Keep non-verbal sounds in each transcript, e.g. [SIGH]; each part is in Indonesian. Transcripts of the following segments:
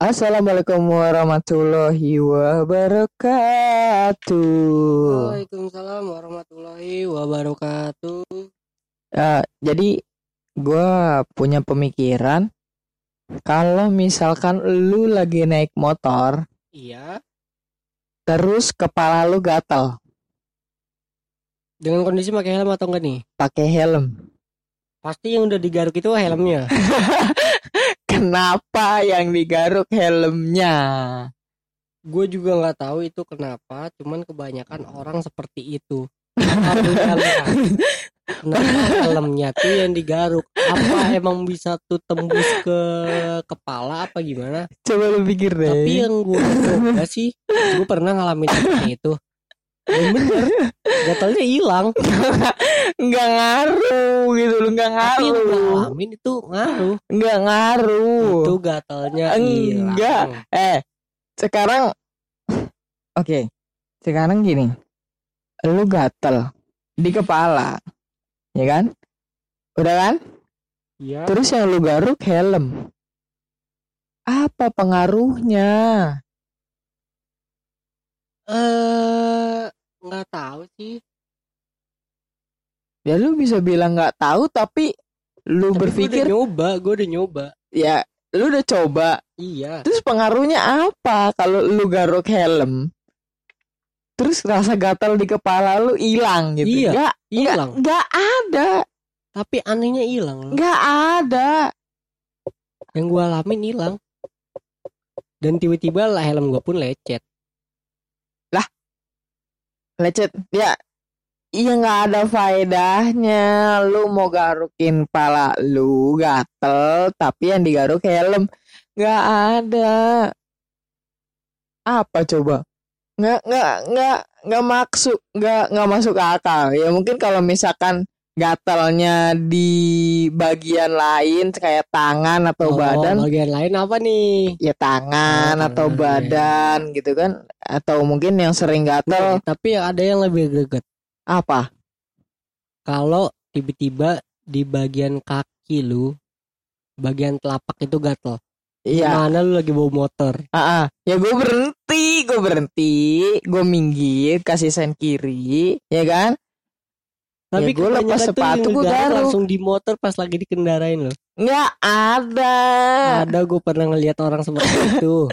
Assalamualaikum warahmatullahi wabarakatuh. Waalaikumsalam warahmatullahi wabarakatuh. Ya, jadi gue punya pemikiran kalau misalkan lu lagi naik motor, Iya, terus kepala lu gatal, dengan kondisi pakai helm atau enggak nih? pakai helm. Pasti yang udah digaruk itu helmnya. [LAUGHS] Kenapa yang digaruk helmnya? Gue juga nggak tahu itu kenapa, cuman kebanyakan orang seperti itu. Kenapa [LAUGHS] helm? Kenapa helmnya tuh yang digaruk? Apa emang bisa tuh tembus ke kepala apa gimana? Coba lu pikir deh. Tapi yang gue sih, gue pernah ngalamin seperti itu. Dan bener, gatalnya hilang. [LAUGHS] nggak ngaruh gitu lu nggak Tapi ngaruh. alamin itu ngaruh. Nggak ngaruh. Itu gatalnya hilang. Enggak. Eh, sekarang oke. Sekarang gini. Lu gatel di kepala. Ya kan? Udah kan? Iya. Terus yang lu garuk helm. Apa pengaruhnya? Eh, nggak tahu sih. Ya lu bisa bilang nggak tahu tapi lu Tapi berpikir gue udah nyoba, gue udah nyoba. ya lu udah coba. Iya. Terus pengaruhnya apa kalau lu garuk helm? Terus rasa gatal di kepala lu hilang gitu. Iya, Nggak, Hilang. nggak ada. Tapi anehnya hilang. Nggak ada. Yang gue alamin hilang. Dan tiba-tiba lah helm gue pun lecet. Lecet. Ya. Iya nggak ada faedahnya. Lu mau garukin pala lu gatel. Tapi yang digaruk helm. Nggak ada. Apa coba? Nggak, nggak, nggak, nggak maksud, nggak, nggak masuk akal. Ya mungkin kalau misalkan gatalnya di bagian lain kayak tangan atau Oh, badan Bagian lain apa nih? ya tangan Oh, atau iya. badan gitu kan atau mungkin yang sering gatel Nih, tapi ada yang lebih greget. apa Kalau tiba-tiba di bagian kaki lu, bagian telapak itu gatel. iya Mana lu lagi bawa motor? ah, ah. ya gue berhenti gue berhenti gue minggir kasih sen kiri ya kan Tapi gua lepas kebanyakan tuh sepatu, gua garuk langsung di motor pas lagi dikendarain loh. nggak ada Ada gue pernah ngelihat orang seperti [LAUGHS] itu.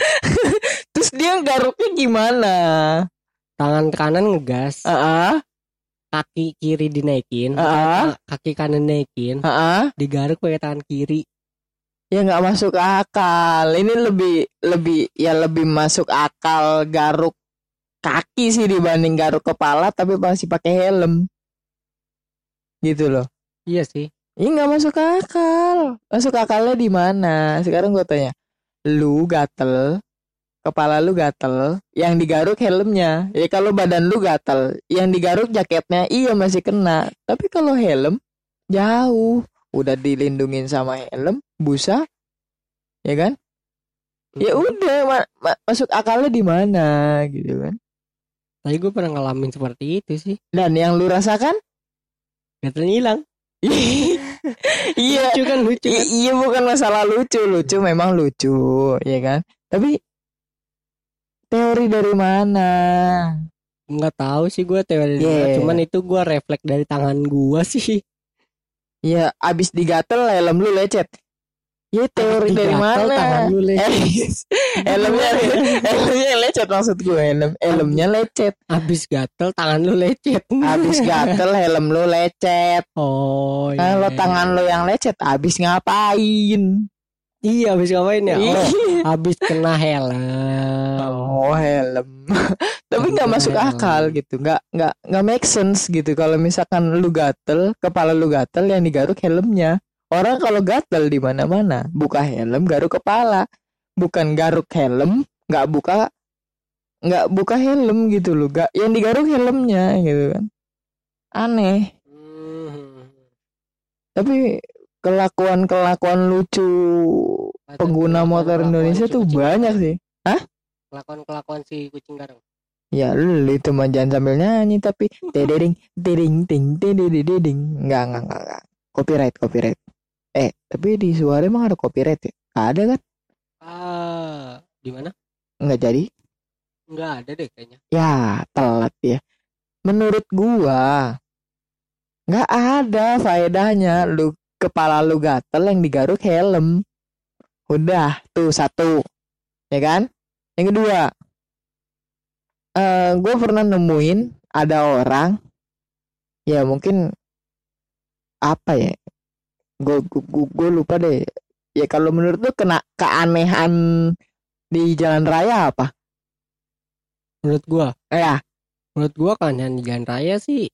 terus dia garuknya gimana Tangan kanan ngegas, ah ah, kaki kiri dinaikin, Ah. kaki kanan naikin, ah, ah. digaruk pakai tangan kiri. ya nggak masuk akal ini lebih lebih ya lebih masuk akal garuk kaki sih dibanding garuk kepala tapi masih pakai helm gitu loh Iya sih. Ini nggak masuk akal. Masuk akalnya di mana? Sekarang gue tanya. Lu gatel, kepala lu gatel, yang digaruk helmnya. Ya kalau badan lu gatel, yang digaruk jaketnya iya masih kena. Tapi kalau helm jauh, udah dilindungin sama helm, busa, ya kan? Ya udah ma- ma- masuk akalnya di mana gitu kan? Tadi gue pernah ngalamin seperti itu sih. Dan yang lu rasakan? Gatalnya hilang. [LAUGHS] iya, Lucu kan lucu kan. Iya bukan masalah lucu, lucu memang lucu, ya kan? Tapi teori dari mana? Nggak tahu sih gue teori. Yeah. Cuman itu gue refleks dari tangan gue sih. Ya abis digatel helm lu lecet. Ya teori dari mana? tangan lu lecet. Eh, [LAUGHS] helmnya helmnya lecet maksud gue helm helmnya lecet. Abis gatel tangan lu lecet. Abis gatel helm lu lecet. Oh iya. Kalau tangan lu yang lecet abis ngapain? Iya abis ngapain ya? Iya. Oh, abis kena helm. Oh helm. [LAUGHS] Tapi nggak masuk Helm. akal gitu, nggak nggak nggak make sense gitu. Kalau misalkan lu gatel, kepala lu gatel yang digaruk helmnya. Orang kalau gatel di mana-mana, buka helm, garuk kepala, bukan garuk helm, nggak buka nggak buka helm gitu loh, gak yang digaruk helmnya gitu kan. Aneh. Hmm. Tapi kelakuan-kelakuan lucu pengguna motor Indonesia tuh banyak sih. Kelakuan-kelakuan si kucing garang. Ya lu itu mah jangan sambil nyanyi tapi [LAUGHS] tedering teding ting teding enggak enggak enggak enggak copyright copyright eh tapi di suara emang ada copyright ya? Ada kan? Ah, Gimana? nggak jadi. Nggak ada deh kayaknya. ya telat ya. Menurut gua nggak ada faedahnya. Lu kepala lu gatel yang digaruk helm. Udah tuh satu. Ya kan? Yang kedua eh gue pernah nemuin ada orang ya mungkin apa ya gue gue lupa deh. Ya kalau menurut lu kena keanehan di jalan raya apa? Menurut gua, Eh, ya menurut gua kan yang di jalan raya sih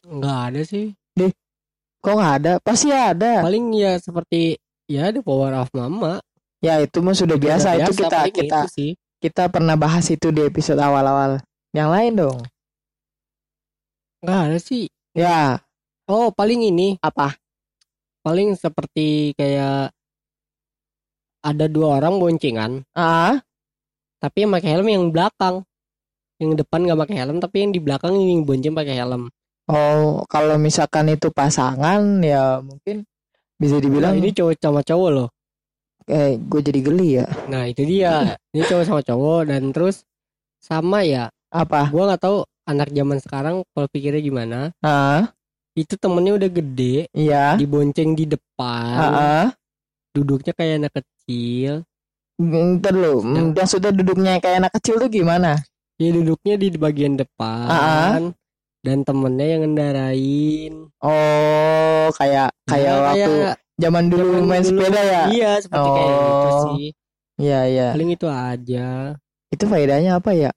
nggak ada sih. kok nggak ada? Pasti ada. Paling ya seperti ya the power of mama. ya itu mah sudah biasa, Udah itu kita kita itu sih. kita pernah bahas itu di episode awal-awal. Yang lain dong. Nggak ada sih. ya Oh paling ini apa? Paling seperti kayak ada dua orang boncengan. Ah? Tapi yang pakai helm yang belakang. Yang depan nggak pakai helm tapi yang di belakang ini yang bonceng pakai helm. Oh kalau misalkan itu pasangan ya mungkin bisa Nah, dibilang ini cowok sama cowok loh. Eh gue jadi geli ya. Nah itu dia. Ini cowok sama cowok dan terus sama ya. Apa? Gua nggak tahu anak zaman sekarang kalau pikirnya gimana. Ah itu temennya udah gede iya dibonceng di depan ah ah. duduknya kayak anak kecil Ntar lu, Sedang- yang sudah duduknya kayak anak kecil tuh gimana? ya duduknya di bagian depan dan temennya yang ngendarain Oh, kayak kayak Ya, waktu zaman dulu zaman main dulu. sepeda ya? iya seperti kayak gitu Oh. sih Iya, iya. paling itu aja Itu faedahnya apa ya?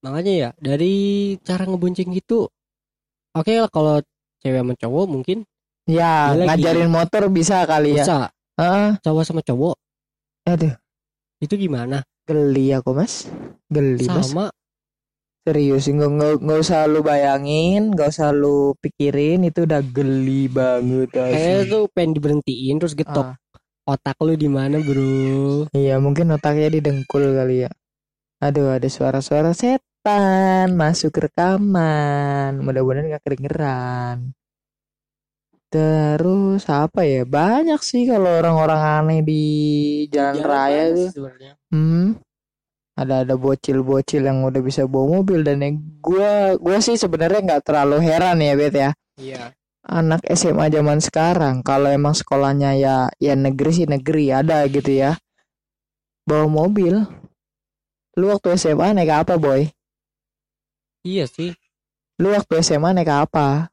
makanya ya dari cara ngebonceng gitu oke lah kalau cewek sama cowok mungkin Ya, Dia lagi- ngajarin motor bisa kali ya. bisa Ah, cowok sama cowok aduh, itu gimana geli aku, Mas. Geli, Mas. sama Serius, nggak nggak nggak usah lu bayangin, nggak usah lu pikirin, itu udah geli banget. kayaknya asli. tuh pengen diberhentiin terus getok Ah, otak lu di mana bro iya, mungkin otaknya didengkul kali ya. Aduh, ada suara-suara setan masuk rekaman. Mudah-mudahan nggak kedengeran. Terus apa ya? Banyak sih kalau orang-orang aneh di jalan Jalan raya tuh. Hmm. Ada ada bocil-bocil yang udah bisa bawa mobil dan yang gua gua sih sebenarnya nggak terlalu heran ya Bet ya. iya Anak SMA zaman sekarang kalau emang sekolahnya ya ya negeri sih negeri ada gitu ya. Bawa mobil. Lu waktu SMA naik apa, Boy? Iya sih Lu waktu SMA naik apa?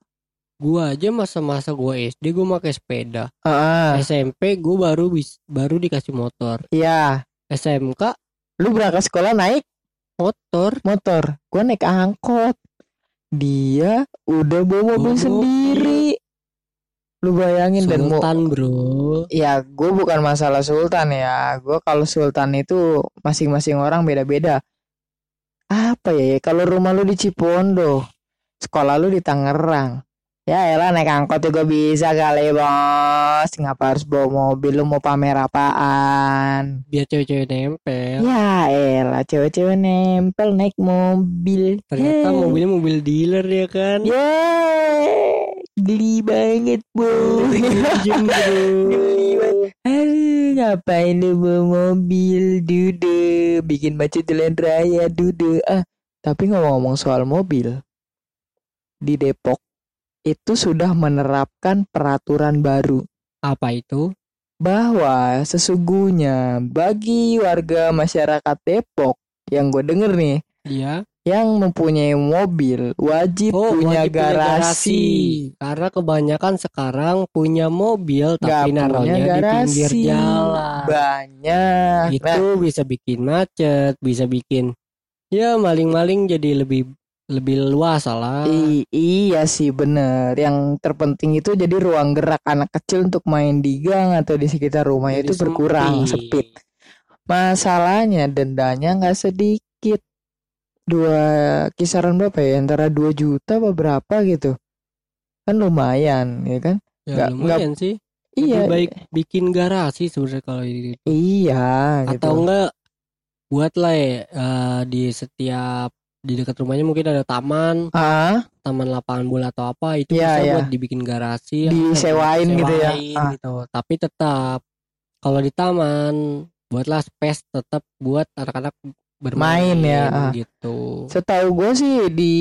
gua aja masa-masa gua SD gua pakai sepeda Ah, SMP gua baru bis, baru dikasih motor iya. SMK Lu berangkat sekolah naik motor motor. Gua naik angkot. Dia udah bawa mobil sendiri. Lu bayangin dan mau Sultan bro Ya, gue bukan masalah sultan ya. Gue kalau sultan itu masing-masing orang beda-beda. Apa ya? Kalau rumah lu di Cipondo, sekolah lu di Tangerang. Ya elah naik angkot juga bisa kali bos. Ngapa harus bawa mobil? Lu mau pamer apaan? biar cewek-cewek nempel Ya elah cewek-cewek nempel naik mobil. ternyata Hei. mobilnya mobil dealer ya kan Yeay, geli banget bro [LAUGHS] Geli banget. Aduh, ngapain lu bawa mobil, dude, bikin macet jalan raya, dude. Ah, tapi ngomong-ngomong soal mobil, di Depok itu sudah menerapkan peraturan baru apa itu bahwa sesungguhnya bagi warga masyarakat Depok yang gue denger nih, iya yang mempunyai mobil wajib oh punya wajib garasi. karena kebanyakan sekarang punya mobil tapi punya naruhnya di pinggir garasi. jalan Banyak. Nah, itu bisa bikin macet bisa bikin ya maling-maling jadi lebih lebih luas lah I- iya sih bener. Yang terpenting itu jadi ruang gerak anak kecil untuk main di gang atau di sekitar rumah Jadi itu berkurang sempit. Masalahnya dendanya nggak sedikit. Dua kisaran berapa ya? Antara 2 juta apa berapa gitu. Kan lumayan, ya kan? ya nggak- lumayan sih Iya. lebih baik bikin garasi sebenarnya kalau itu Iya gitu. atau enggak buat lah ya eh, di setiap di dekat rumahnya mungkin ada taman Ah, taman lapangan bola atau apa itu Iya, bisa iya. buat dibikin garasi Disewain gitu ya. Ah. gitu. tapi tetap kalau di taman buatlah space tetap buat anak-anak Main bermain ya, ah. gitu Setahu gue sih di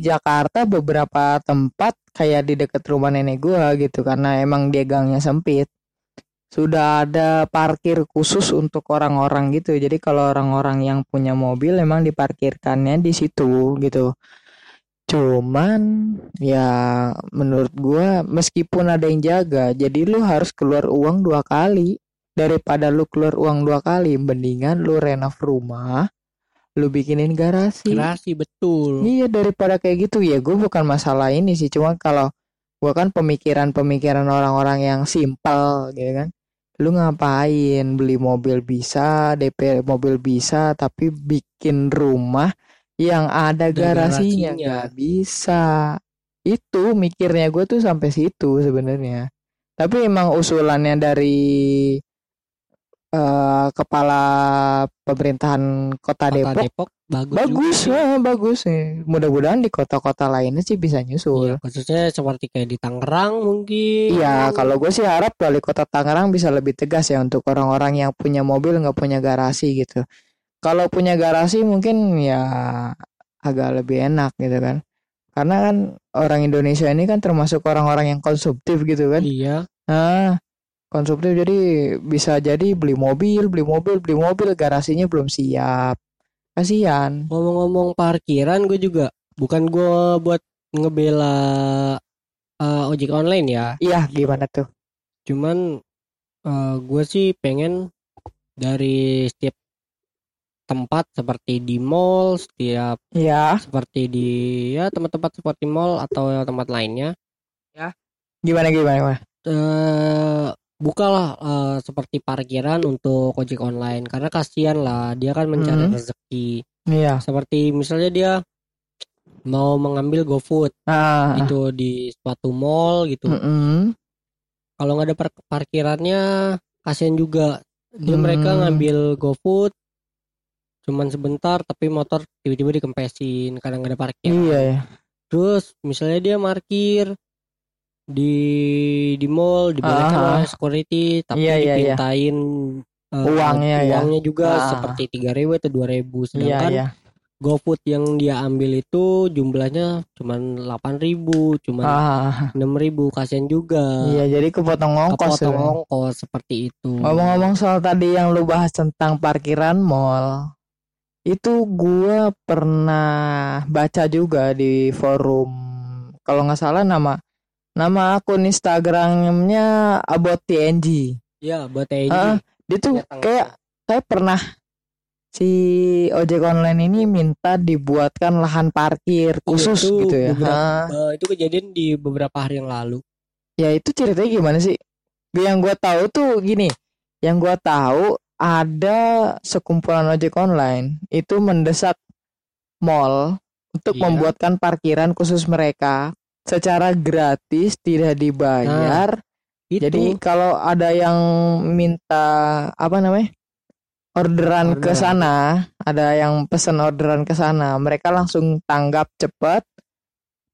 Jakarta beberapa tempat kayak di dekat rumah nenek gue gitu karena emang dia gangnya sempit. Sudah ada parkir khusus untuk orang-orang gitu. Jadi kalau orang-orang yang punya mobil emang diparkirkannya di situ gitu. Cuman ya menurut gua meskipun ada yang jaga, jadi lu harus keluar uang dua kali daripada lu keluar uang dua kali, mendingan lu renov rumah, lu bikinin garasi. Gerasi betul Iya daripada kayak gitu ya gue bukan masalah ini sih cuma kalau gue kan pemikiran-pemikiran orang-orang yang simpel gitu kan lu ngapain? Beli mobil bisa DP mobil bisa tapi bikin rumah yang ada garasinya. nggak bisa. Itu mikirnya gue tuh sampai situ sebenarnya. Tapi emang usulannya dari eh, kepala pemerintahan kota, kota Depok. Depok, bagus bagus juga eh, bagus nih mudah-mudahan di kota-kota lainnya sih bisa nyusul. Khususnya seperti kayak di Tangerang mungkin. Iya kalau gue sih harap wali kota Tangerang bisa lebih tegas ya untuk orang-orang yang punya mobil nggak punya garasi gitu. Kalau punya garasi mungkin ya agak lebih enak gitu kan. Karena kan orang Indonesia ini kan termasuk orang-orang yang konsumtif gitu kan. Iya. Nah konsumtif. Jadi bisa jadi beli mobil beli mobil beli mobil garasinya belum siap. Kasihan. Ngomong-ngomong parkiran gue juga bukan gue buat ngebela eh, ojek online ya. Iya gimana tuh? Cuman eh, gue sih pengen dari setiap tempat seperti di mall setiap Iya, seperti di ya tempat-tempat seperti mall atau tempat lainnya. Gimana gimana, gimana? eh bukalah eh, seperti parkiran untuk ojek online karena kasihan lah dia kan mencari Mhm. rezeki Iya. seperti misalnya dia mau mengambil GoFood Ah, itu di suatu mall gitu mm-mm. kalau nggak ada par- parkirannya kasihan juga dia mereka Hmm. ngambil GoFood cuman sebentar tapi motor tiba-tiba dikempesin karena nggak ada parkir Iya ya. terus misalnya dia parkir di di mall dibalikan Ah. oleh security tapi Iya, iya, iya. dipintain eh, Uangnya ya. uangnya juga Ah. seperti tiga ribu atau dua ribu Iya sedangkan iya. GoFood yang dia ambil itu jumlahnya cuman delapan ribu cuman Ah, enam ribu kasihan juga iya jadi kepotong ongkos. kepotong ya. ongkos seperti itu Ngomong-ngomong soal tadi yang lu bahas tentang parkiran mall, itu gua pernah baca juga di forum kalau nggak salah nama nama akun Instagramnya About TNG. ya buat TNG Ah, dia tuh kayak kayak pernah si ojek online ini minta dibuatkan lahan parkir khusus itu gitu ya. beberapa- Eh, itu kejadian di beberapa hari yang lalu ya itu ceritanya gimana sih? Yang gua tahu tuh gini, yang gua tahu ada sekumpulan ojek online itu mendesak mall untuk Iya. membuatkan parkiran khusus mereka secara gratis tidak dibayar. itu Jadi kalau ada yang minta apa namanya? orderan ke Orderan. sana, ada yang pesen orderan ke sana, mereka langsung tanggap cepat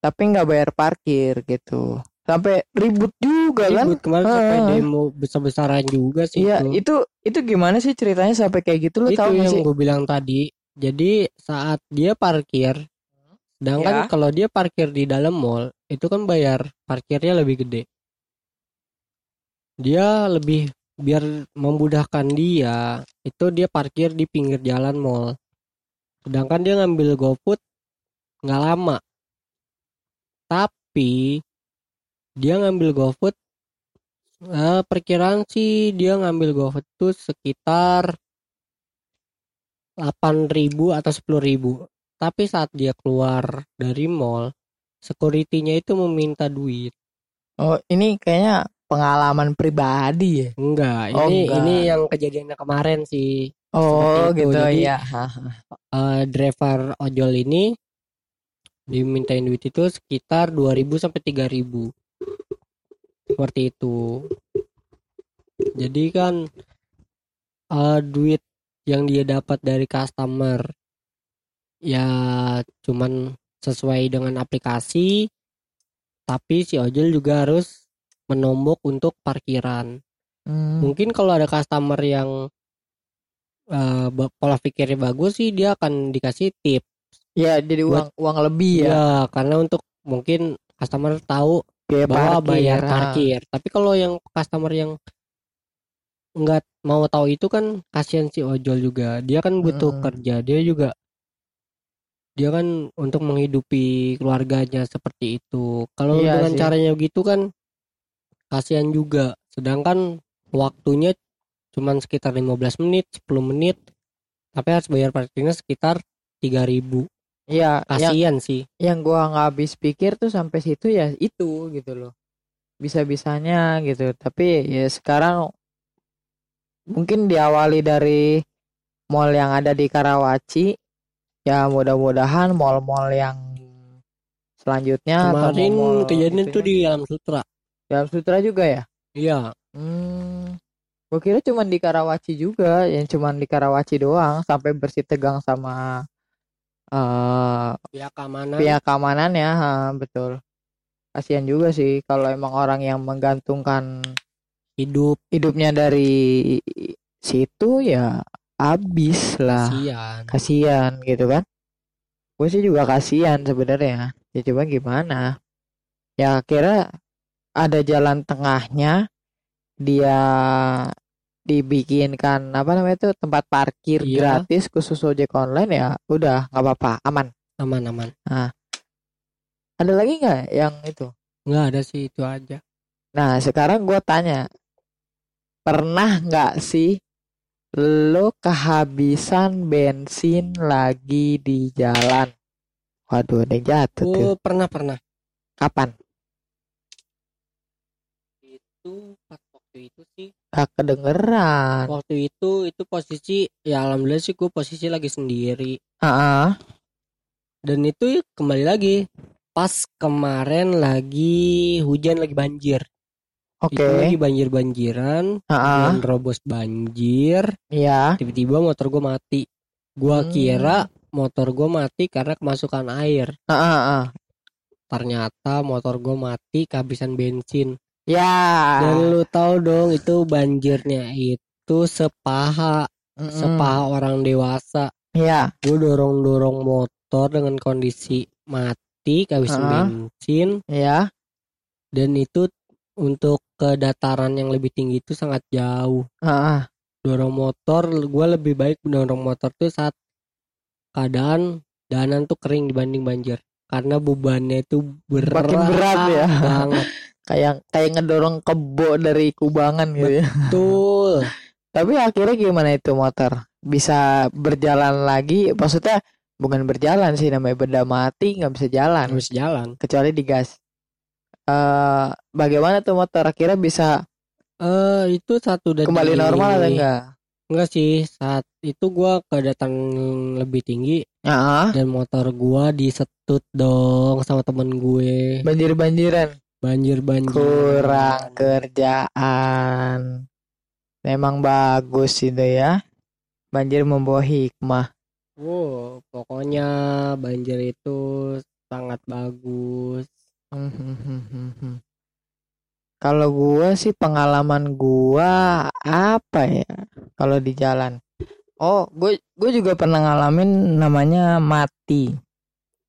tapi nggak bayar parkir gitu. Sampai ribut juga kan? ribut kemarin sampai demo besar-besaran juga sih Iya, itu itu itu gimana sih ceritanya sampai kayak gitu itu tahu yang sih? gue bilang tadi jadi saat dia parkir Ya. sedangkan kalau dia parkir di dalam mall itu kan bayar parkirnya lebih gede. Dia lebih biar memudahkan dia itu dia parkir di pinggir jalan mall. Sedangkan dia ngambil GoFood nggak lama. Tapi dia ngambil GoFood eh, perkiraan sih dia ngambil GoFood itu sekitar 8.000 atau 10.000 tapi saat dia keluar dari mall security-nya itu meminta duit Oh, ini kayaknya pengalaman pribadi ya. enggak Oh, ini enggak. ini yang kejadiannya kemarin sih Oh, gitu Jadi, ya. Eh, driver ojol ini dimintain duit itu sekitar 2.000 sampai 3.000 seperti itu jadi kan eh, duit yang dia dapat dari customer ya cuman sesuai dengan aplikasi tapi si ojol juga harus menombok untuk parkiran Hmm. mungkin kalau ada customer yang ba- pola pikirnya bagus sih dia akan dikasih tip Ya jadi uang uang lebih ya. ya karena untuk mungkin customer tahu Biaya bahwa bayar ah. parkir tapi kalau yang customer yang nggak mau tahu itu kan kasihan si ojol juga dia kan butuh Mm-mm. kerja dia juga dia kan untuk menghidupi keluarganya seperti itu kalau Iya dengan sih. caranya gitu kan kasihan juga sedangkan waktunya cuman sekitar 15 menit 10 menit tapi harus bayar parkirnya sekitar 3000 Iya, yang kasihan sih yang gua nggak habis pikir tuh sampai situ ya itu gitu loh. Bisa-bisanya gitu. Tapi ya sekarang mungkin diawali dari mall yang ada di Karawaci. Ya mudah-mudahan mall-mall yang selanjutnya atau kemarin mall-mall kejadian itu di Alam Sutra Dalam Sutra juga ya? iya Hmm. Gua kira cuman di Karawaci juga, yang cuman di Karawaci doang sampai bersih tegang sama eh pihak keamanan pihak keamanan ya ha, betul kasihan juga sih kalau emang orang yang menggantungkan hidup hidupnya dari situ ya habis lah. Kasihan. Kasihan gitu kan. Gue sih juga kasihan sebenarnya. Ya coba gimana? Ya kira ada jalan tengahnya. Dia dibikinkan apa namanya itu tempat parkir Iya. gratis khusus ojek online ya udah nggak apa-apa aman. Aman aman. Ada lagi nggak yang itu? Nggak ada sih itu aja. Nah, sekarang gue tanya, pernah nggak sih lo kehabisan bensin lagi di jalan? Waduh, ada yang jatuh tuh. oh pernah pernah Kapan? itu pas waktu itu sih Gak kedengeran. waktu itu itu posisi ya alhamdulillah sih gue posisi lagi sendiri Ah, dan itu kembali lagi pas kemarin lagi hujan lagi banjir oke. itu lagi banjir banjiran Ah, dan robos banjir ya. tiba-tiba motor gue mati gua Hmm. kira motor gue mati karena kemasukan air ah. ternyata motor gue mati kehabisan bensin Ya. dan lu tahu dong itu banjirnya itu sepaha Mm-mm. sepaha orang dewasa Ya. gue dorong dorong motor dengan kondisi mati kehabisan Ah. bensin Ya. dan itu untuk ke dataran yang lebih tinggi itu sangat jauh Ah, ah. dorong motor gue lebih baik dorong motor tuh saat keadaan danan tuh kering dibanding banjir karena bebannya itu berat, Makin berat ya. banget [LAUGHS] Kayak kayak ngedorong kebo dari kubangan gitu ya. betul [LAUGHS] Tapi akhirnya gimana itu motor? Bisa berjalan lagi? Maksudnya bukan berjalan sih namanya benda mati nggak bisa jalan harus jalan kecuali digas. Eh bagaimana tuh motor akhirnya bisa eh itu satu dan kembali normal atau enggak? enggak sih saat itu gua ke dataran lebih tinggi Ah, dan motor gua disetut dong sama temen gue banjir-banjiran. banjir banjir Kurang kerjaan. Memang bagus itu ya. Banjir membawa hikmah. wow pokoknya banjir itu sangat bagus Kalau gua sih pengalaman gua apa ya? Kalau di jalan. Oh, gue gue juga pernah ngalamin namanya mati.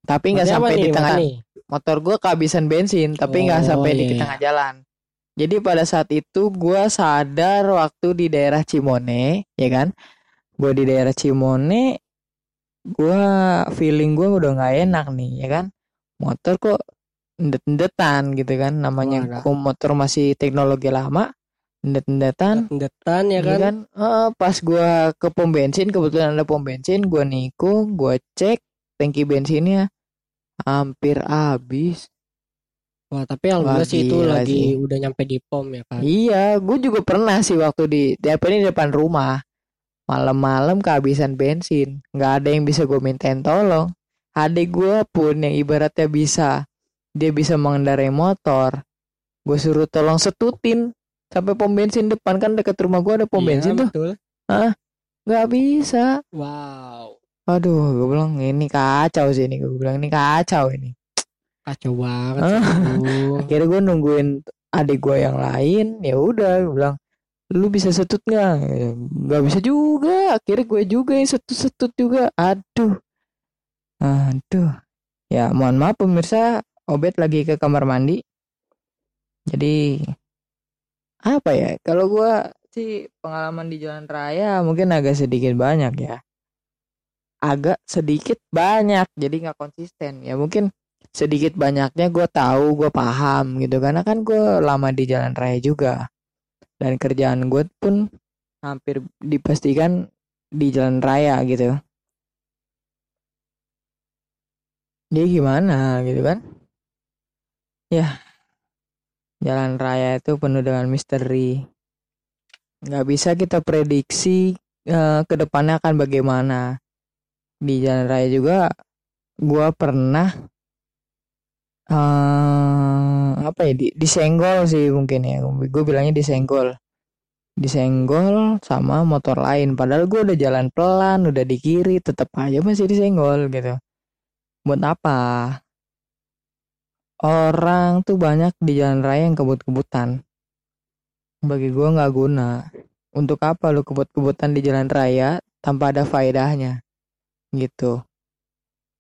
Tapi nggak sampai nih, di tengah. Mati? Motor gua kehabisan bensin, tapi nggak Oh, sampai di iya, iya. tengah jalan. Jadi pada saat itu gua sadar waktu di daerah Cimone, ya kan? Gua di daerah Cimone, gua feeling gua udah nggak enak nih, ya kan? Motor kok ndet-ndetan gitu kan namanya gua motor masih teknologi lama ndet-ndetan. Detan ya Iya kan? kan? Eh, pas gua ke pom bensin kebetulan ada pom bensin gua nikung gua cek tangki bensinnya hampir habis. Wah tapi alhamdulillah sih itu lagi sih. udah nyampe di pom ya kan iya gue juga pernah sih waktu di DP ini depan rumah. Malam-malam kehabisan bensin nggak ada yang bisa gue mintain tolong. Adik gue pun yang ibaratnya bisa dia bisa mengendarai motor. Gue suruh tolong setutin sampai pom bensin depan. Kan dekat rumah gue ada pom Iya, bensin tuh. betul. Nggak bisa. Wow. Aduh, gue bilang ini kacau sih ini. Gue bilang ini kacau ini. kacau banget Ah. [LAUGHS] Akhirnya gue nungguin adik gue yang lain. Ya udah, gue bilang lu bisa setut nggak? Nggak bisa juga. Akhirnya gue juga yang setut setut juga. Aduh. Aduh. Ya mohon maaf pemirsa obet lagi ke kamar mandi. Jadi apa ya kalau gue sih pengalaman di jalan raya mungkin agak sedikit banyak ya. Agak sedikit banyak jadi nggak konsisten. Ya mungkin sedikit banyaknya gue tahu gue paham gitu. Karena kan gue lama di jalan raya juga. Dan kerjaan gue pun hampir dipastikan di jalan raya gitu. Dia gimana gitu kan ya. Jalan raya itu penuh dengan misteri. Nggak bisa kita prediksi eh, ke depannya akan bagaimana. Di jalan raya juga gue pernah eh apa ya di, disenggol sih mungkin ya. Gue bilangnya disenggol. Disenggol sama motor lain. Padahal gue udah jalan pelan udah di kiri tetap aja masih disenggol gitu. Buat apa orang tuh banyak di jalan raya yang kebut-kebutan. Bagi gue nggak guna. Untuk apa lu kebut-kebutan di jalan raya tanpa ada faedahnya? Gitu.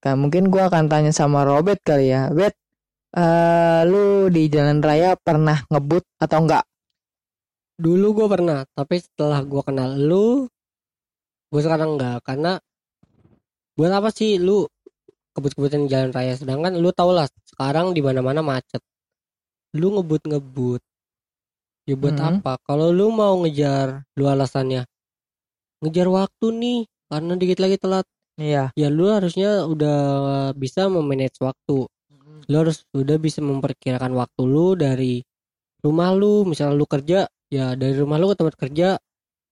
Kan mungkin gue akan tanya sama Robert kali ya. Bet eh lu di jalan raya pernah ngebut atau enggak Dulu gue pernah, tapi setelah gue kenal lu, gue sekarang enggak karena buat apa sih lu kebut-kebutan jalan raya sedangkan lu tau lah sekarang di mana-mana macet. Lu ngebut-ngebut. Ya buat Mhm. apa? Kalau lu mau ngejar, lu alasannya ngejar waktu nih karena dikit lagi telat. iya Ya lu harusnya udah bisa memanage waktu. Lu harus udah bisa memperkirakan waktu lu dari rumah lu, misalnya lu kerja, ya dari rumah lu ke tempat kerja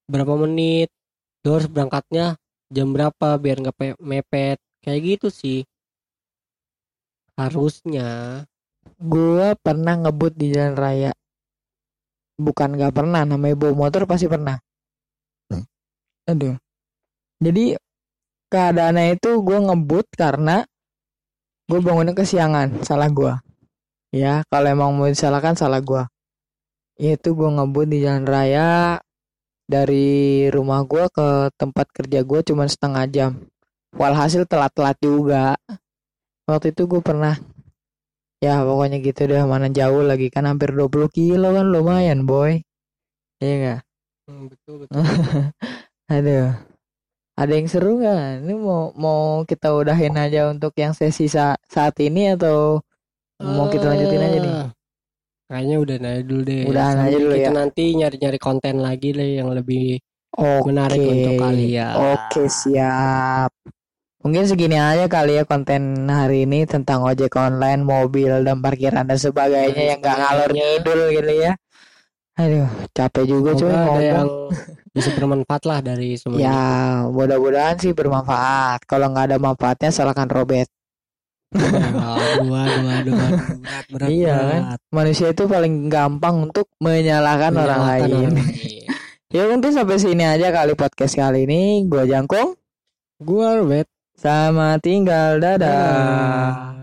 berapa menit, lu harus berangkatnya jam berapa biar nggak pe- mepet, kayak gitu sih. Harusnya. Gua pernah ngebut di jalan raya. Bukan nggak pernah, namanya bawa motor pasti pernah. Aduh. Jadi keadaannya itu gue ngebut karena gue bangunnya kesiangan, salah gua. Ya, kalau emang mau disalahkan salah gua. Itu gue ngebut di jalan raya dari rumah gua ke tempat kerja gue cuma setengah jam. Walhasil telat-telat juga. Waktu itu gue pernah Ya pokoknya gitu deh mana jauh lagi kan hampir 20 kilo kan lumayan boy Iya nggak? Hmm, betul betul. [LAUGHS] Aduh Ada yang seru nggak? Ini mau mau kita udahin aja untuk yang sesi sa- saat ini atau mau kita lanjutin aja nih? Eh, Kayaknya udah aja dulu deh. Udahan Sambil aja dulu kita ya. nanti nyari-nyari konten lagi deh yang lebih Oke menarik untuk kalian. Oke siap Mungkin segini aja kali ya konten hari ini tentang ojek online, mobil, dan parkiran dan sebagainya yang gak ngalor sebagainya. ngidul gitu ya. Aduh, capek juga cuy Semoga ada ngomong. yang bisa bermanfaat lah dari semua Ya, mudah-mudahan sih bermanfaat. Kalau nggak ada manfaatnya, salahkan Robert. Aduh, aduh, aduh, aduh, berat, berat, Iya kan? Manusia itu paling gampang untuk menyalahkan orang lain. orang [LAUGHS] lain. Ya mungkin sampai sini aja kali podcast kali ini. Gua Jangkung. Gua Robert. Sama tinggal. Dadah. Dadah.